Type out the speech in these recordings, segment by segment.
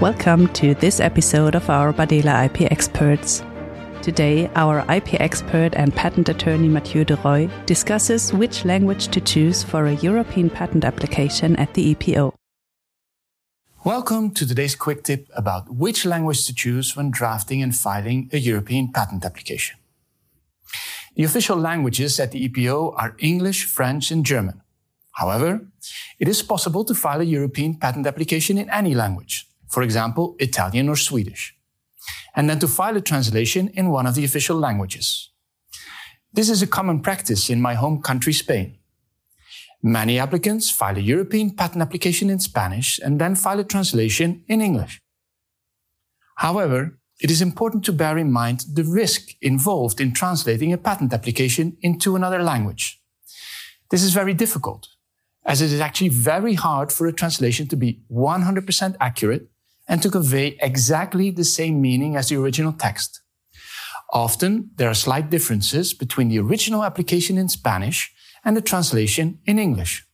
Welcome to this episode of our Bardehle IP Experts. Today, our IP expert and patent attorney Mathieu de Roy discusses which language to choose for a European patent application at the EPO. Welcome to today's quick tip about which language to choose when drafting and filing a European patent application. The official languages at the EPO are English, French, and German. However, it is possible to file a European patent application in any language, for example, Italian or Swedish, and then to file a translation in one of the official languages. This is a common practice in my home country, Spain. Many applicants file a European patent application in Spanish and then file a translation in English. However, it is important to bear in mind the risk involved in translating a patent application into another language. This is very difficult, as it is actually very hard for a translation to be 100% accurate and to convey exactly the same meaning as the original text. Often, there are slight differences between the original application in Spanish and the translation in English.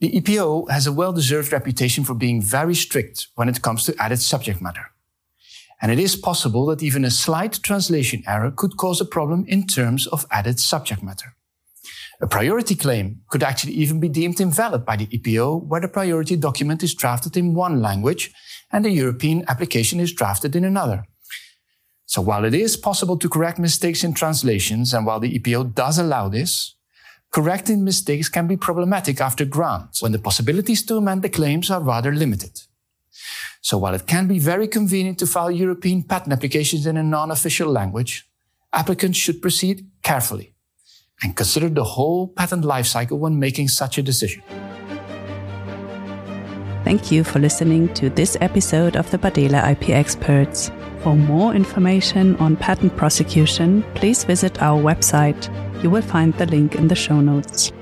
The EPO has a well-deserved reputation for being very strict when it comes to added subject matter and it is possible that even a slight translation error could cause a problem in terms of added subject matter. A priority claim could actually even be deemed invalid by the EPO where the priority document is drafted in one language and the European application is drafted in another. So while it is possible to correct mistakes in translations and while the EPO does allow this, correcting mistakes can be problematic after grants when the possibilities to amend the claims are rather limited. So while it can be very convenient to file European patent applications in a non-official language, applicants should proceed carefully and consider the whole patent lifecycle when making such a decision. Thank you for listening to this episode of the Bardehle IP Experts. For more information on patent prosecution, please visit our website. You will find the link in the show notes.